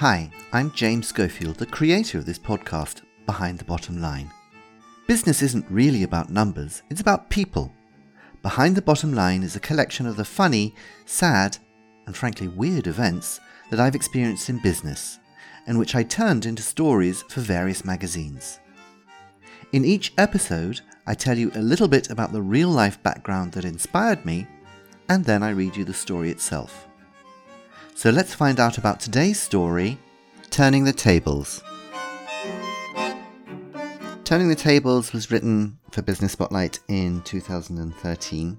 Hi, I'm James Schofield, the creator of this podcast, Behind the Bottom Line. Business isn't really about numbers, it's about people. Behind the Bottom Line is a collection of the funny, sad, and frankly weird events that I've experienced in business, and which I turned into stories for various magazines. In each episode, I tell you a little bit about the real life background that inspired me, and then I read you the story itself. So let's find out about today's story Turning the Tables. Turning the Tables was written for Business Spotlight in 2013,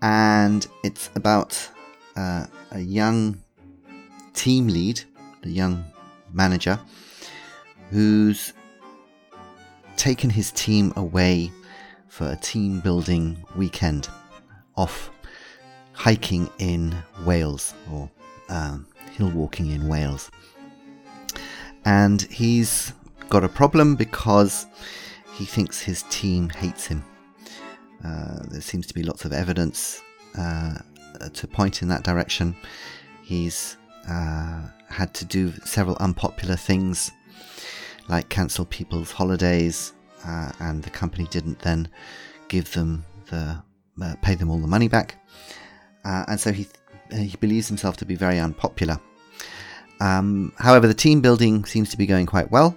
and it's about uh, a young team lead, a young manager, who's taken his team away for a team building weekend off hiking in Wales or um, hill walking in Wales. And he's got a problem because he thinks his team hates him. Uh, there seems to be lots of evidence uh, to point in that direction. He's uh, had to do several unpopular things, like cancel people's holidays, uh, and the company didn't then give them the uh, pay them all the money back, uh, and so he he believes himself to be very unpopular. Um, however, the team building seems to be going quite well.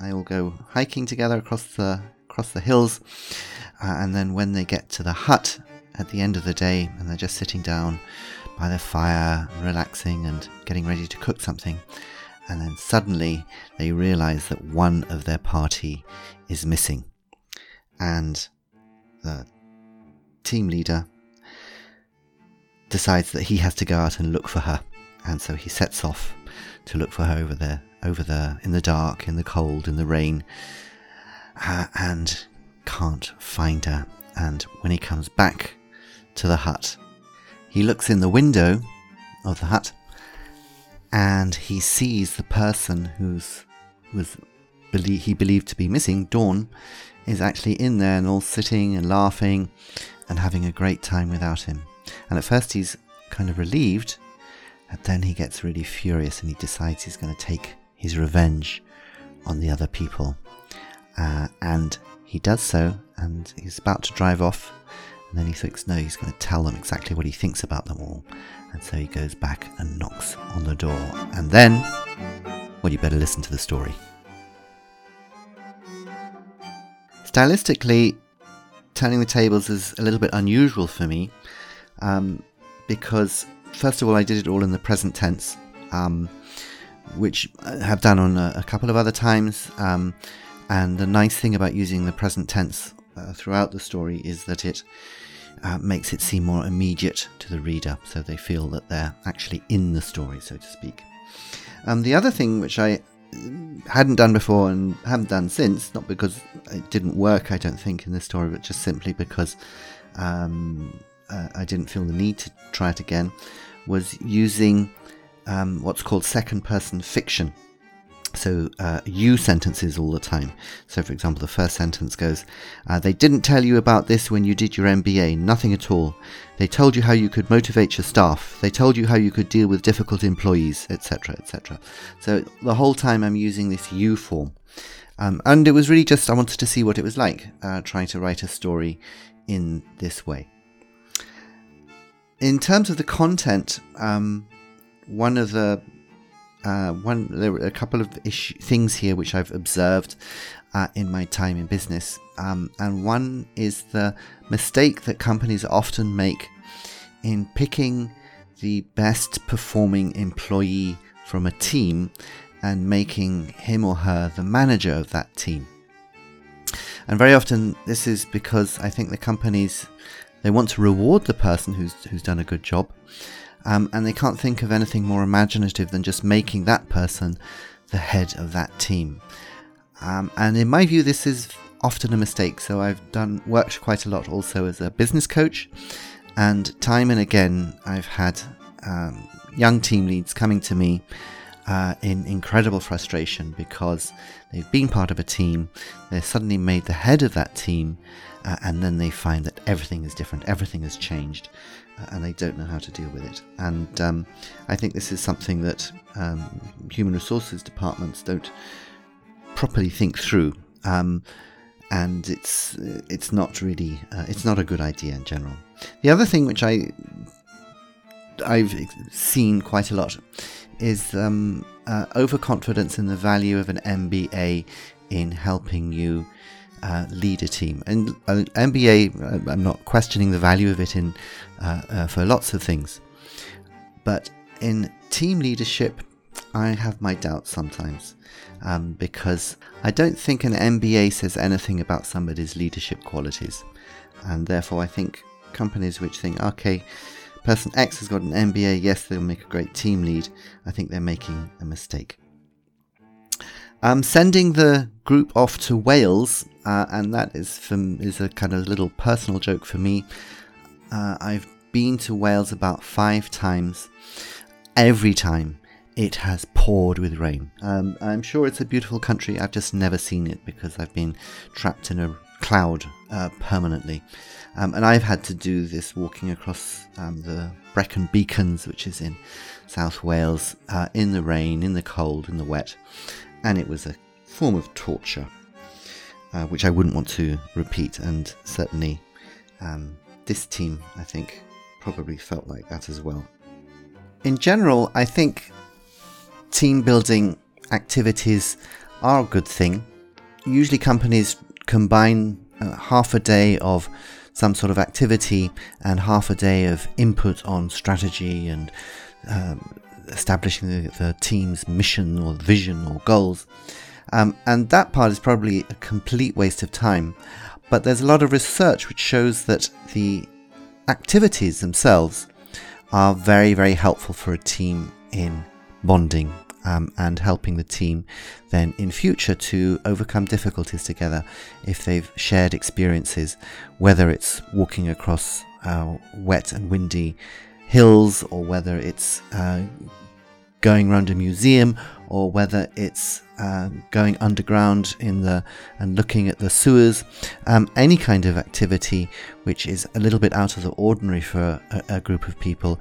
They all go hiking together across the across the hills, uh, and then when they get to the hut at the end of the day, and they're just sitting down by the fire, relaxing and getting ready to cook something, and then suddenly they realize that one of their party is missing, and the team leader decides that he has to go out and look for her, and so he sets off to look for her over there, over there in the dark, in the cold, in the rain, uh, and can't find her. And when he comes back to the hut, he looks in the window of the hut, and he sees the person who's was he believed to be missing, Dawn, is actually in there and all sitting and laughing and having a great time without him. And at first he's kind of relieved, and then he gets really furious and he decides he's going to take his revenge on the other people. Uh, and he does so, and he's about to drive off. And then he thinks, no, he's going to tell them exactly what he thinks about them all. And so he goes back and knocks on the door. And then, well, you better listen to the story. Stylistically, turning the tables is a little bit unusual for me um, because, first of all, I did it all in the present tense, um, which I have done on a, a couple of other times. Um, and the nice thing about using the present tense uh, throughout the story is that it uh, makes it seem more immediate to the reader, so they feel that they're actually in the story, so to speak. Um, the other thing which I hadn't done before and haven't done since, not because it didn't work, I don't think, in this story, but just simply because um, uh, I didn't feel the need to try it again, was using um, what's called second person fiction. So, uh, you sentences all the time. So, for example, the first sentence goes, uh, They didn't tell you about this when you did your MBA, nothing at all. They told you how you could motivate your staff. They told you how you could deal with difficult employees, etc., etc. So, the whole time I'm using this you form. Um, and it was really just, I wanted to see what it was like uh, trying to write a story in this way. In terms of the content, um, one of the uh, one there were a couple of issue, things here which I've observed uh, in my time in business, um, and one is the mistake that companies often make in picking the best performing employee from a team and making him or her the manager of that team. And very often, this is because I think the companies they want to reward the person who's who's done a good job, um, and they can't think of anything more imaginative than just making that person the head of that team. Um, and in my view, this is often a mistake. So I've done worked quite a lot also as a business coach, and time and again I've had um, young team leads coming to me uh, in incredible frustration because they've been part of a team, they're suddenly made the head of that team, uh, and then they find that everything is different, everything has changed, uh, and they don't know how to deal with it. And um, I think this is something that um, human resources departments don't properly think through. Um, and it's it's not really uh, it's not a good idea in general. The other thing which I I've seen quite a lot is um, uh, overconfidence in the value of an MBA in helping you uh, lead a team. And uh, MBA, uh, I'm not questioning the value of it in uh, uh, for lots of things, but in team leadership, I have my doubts sometimes um, because I don't think an MBA says anything about somebody's leadership qualities, and therefore I think companies which think, okay, person X has got an MBA, yes, they'll make a great team lead. I think they're making a mistake. I'm sending the group off to Wales, uh, and that is from, is a kind of little personal joke for me. Uh, I've been to Wales about five times. Every time it has poured with rain. Um, I'm sure it's a beautiful country. I've just never seen it because I've been trapped in a cloud uh, permanently. Um, and I've had to do this walking across um, the Brecon Beacons, which is in South Wales, uh, in the rain, in the cold, in the wet. And it was a form of torture, uh, which I wouldn't want to repeat. And certainly um, this team, I think, probably felt like that as well. In general, I think team building activities are a good thing. Usually, companies combine uh, half a day of some sort of activity and half a day of input on strategy and um, establishing the, the, team's mission or vision or goals. Um, and that part is probably a complete waste of time. But there's a lot of research which shows that the activities themselves are very, very helpful for a team in bonding um, and helping the team then in future to overcome difficulties together if they've shared experiences, whether it's walking across uh, wet and windy hills or whether it's uh, going around a museum or whether it's uh, going underground in the and looking at the sewers, um, any kind of activity which is a little bit out of the ordinary for a, a group of people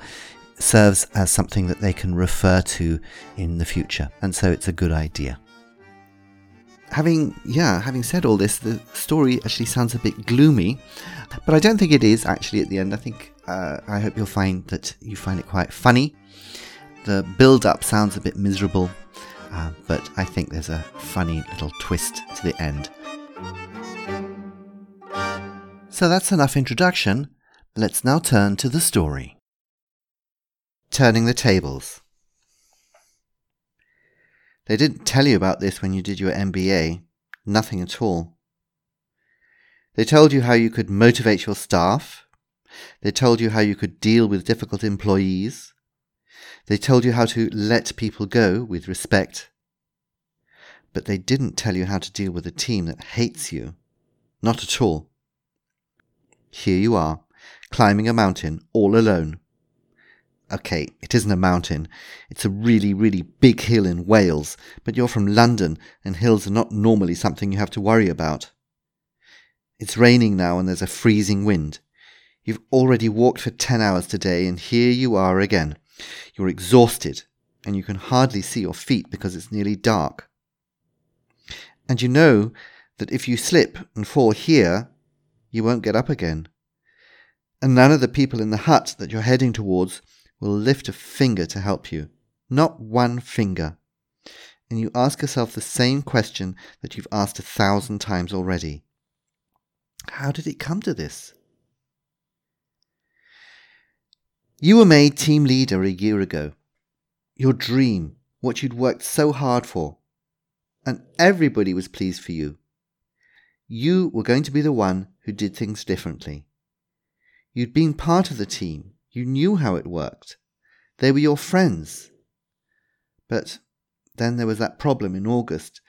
serves as something that they can refer to in the future, and so it's a good idea. Having, yeah, having said all this, the story actually sounds a bit gloomy, but I don't think it is actually at the end. I think, uh, I hope you'll find that you find it quite funny. The build up sounds a bit miserable, uh, but I think there's a funny little twist to the end. So that's enough introduction. Let's now turn to the story. Turning the tables. They didn't tell you about this when you did your MBA. Nothing at all. They told you how you could motivate your staff. They told you how you could deal with difficult employees. They told you how to let people go with respect. But they didn't tell you how to deal with a team that hates you. Not at all. Here you are, climbing a mountain all alone okay, it isn't a mountain. It's a really, really big hill in Wales, but you're from London and hills are not normally something you have to worry about. It's raining now and there's a freezing wind. You've already walked for 10 hours today and here you are again. You're exhausted and you can hardly see your feet because it's nearly dark. And you know that if you slip and fall here, you won't get up again. And none of the people in the hut that you're heading towards will lift a finger to help you. Not one finger. And you ask yourself the same question that you've asked a thousand times already. How did it come to this? You were made team leader a year ago. Your dream, what you'd worked so hard for. And everybody was pleased for you. You were going to be the one who did things differently. You'd been part of the team. You knew how it worked. They were your friends. But then there was that problem in August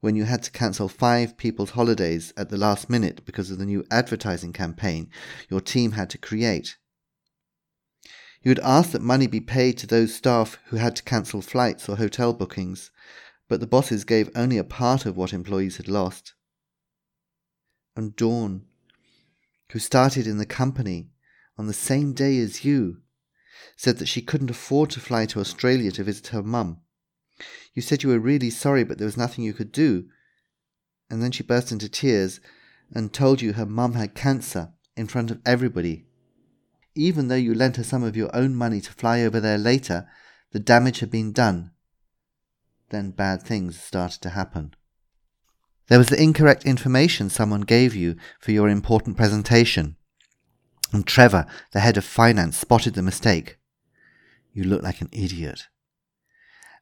when you had to cancel five people's holidays at the last minute because of the new advertising campaign your team had to create. You had asked that money be paid to those staff who had to cancel flights or hotel bookings, but the bosses gave only a part of what employees had lost. And Dawn, who started in the company on the same day as you, said that she couldn't afford to fly to Australia to visit her mum. You said you were really sorry, but there was nothing you could do. And then she burst into tears and told you her mum had cancer in front of everybody. Even though you lent her some of your own money to fly over there later, the damage had been done. Then bad things started to happen. There was the incorrect information someone gave you for your important presentation. And Trevor, the head of finance, spotted the mistake. You look like an idiot.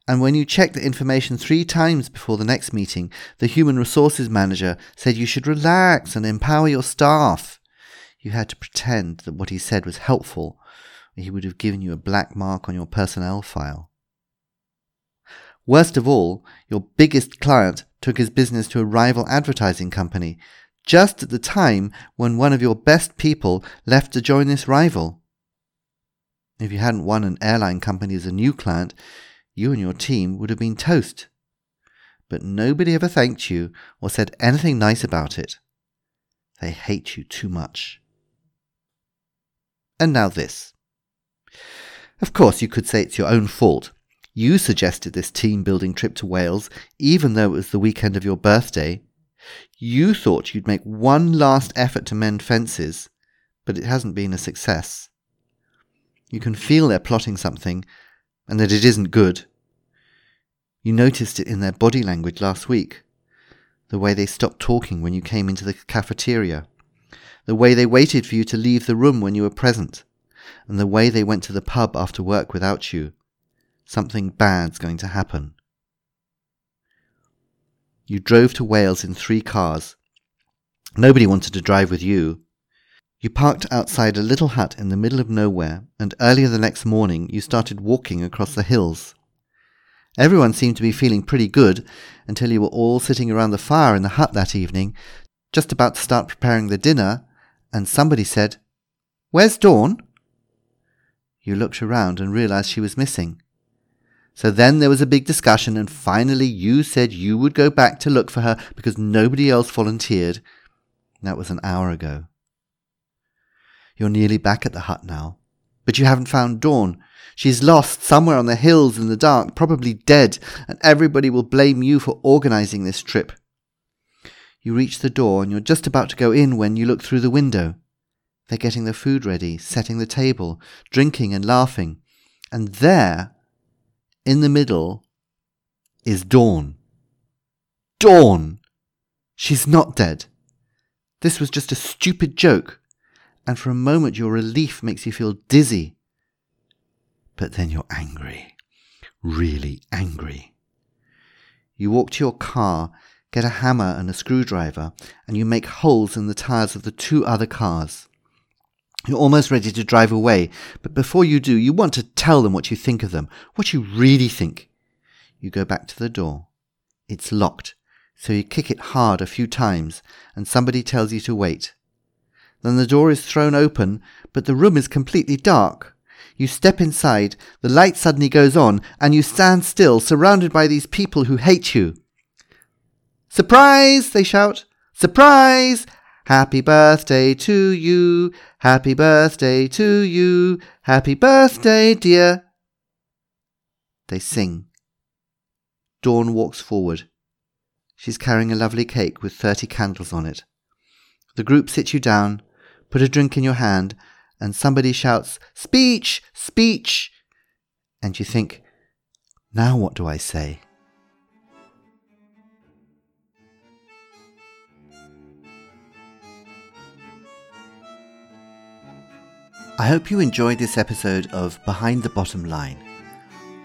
And when you checked the information three times before the next meeting, the human resources manager said you should relax and empower your staff. You had to pretend that what he said was helpful, or he would have given you a black mark on your personnel file. Worst of all, your biggest client took his business to a rival advertising company, just at the time when one of your best people left to join this rival. If you hadn't won an airline company as a new client, you and your team would have been toast. But nobody ever thanked you or said anything nice about it. They hate you too much. And now this. Of course, you could say it's your own fault. You suggested this team building trip to Wales, even though it was the weekend of your birthday. You thought you'd make one last effort to mend fences, but it hasn't been a success. You can feel they're plotting something, and that it isn't good. You noticed it in their body language last week. The way they stopped talking when you came into the cafeteria. The way they waited for you to leave the room when you were present. And the way they went to the pub after work without you. Something bad's going to happen. You drove to Wales in three cars. Nobody wanted to drive with you. You parked outside a little hut in the middle of nowhere, and earlier the next morning you started walking across the hills. Everyone seemed to be feeling pretty good until you were all sitting around the fire in the hut that evening, just about to start preparing the dinner, and somebody said, Where's Dawn? You looked around and realized she was missing. So then there was a big discussion, and finally you said you would go back to look for her because nobody else volunteered. That was an hour ago. You're nearly back at the hut now. But you haven't found Dawn. She's lost somewhere on the hills in the dark, probably dead, and everybody will blame you for organizing this trip. You reach the door and you're just about to go in when you look through the window. They're getting the food ready, setting the table, drinking and laughing. And there, in the middle, is Dawn. Dawn! She's not dead. This was just a stupid joke and for a moment your relief makes you feel dizzy. But then you're angry, really angry. You walk to your car, get a hammer and a screwdriver, and you make holes in the tires of the two other cars. You're almost ready to drive away, but before you do, you want to tell them what you think of them, what you really think. You go back to the door. It's locked, so you kick it hard a few times, and somebody tells you to wait. Then the door is thrown open, but the room is completely dark. You step inside, the light suddenly goes on, and you stand still, surrounded by these people who hate you. Surprise! they shout. Surprise! Happy birthday to you! Happy birthday to you! Happy birthday, dear! They sing. Dawn walks forward. She's carrying a lovely cake with thirty candles on it. The group sits you down put a drink in your hand, and somebody shouts, Speech! Speech! And you think, Now what do I say? I hope you enjoyed this episode of Behind the Bottom Line.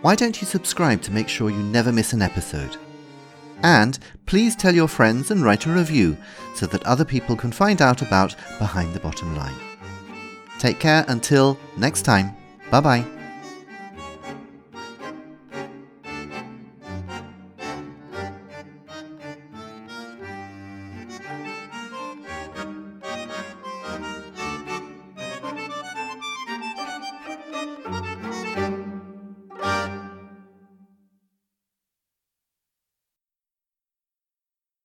Why don't you subscribe to make sure you never miss an episode? And please tell your friends and write a review so that other people can find out about Behind the Bottom Line. Take care until next time. Bye bye.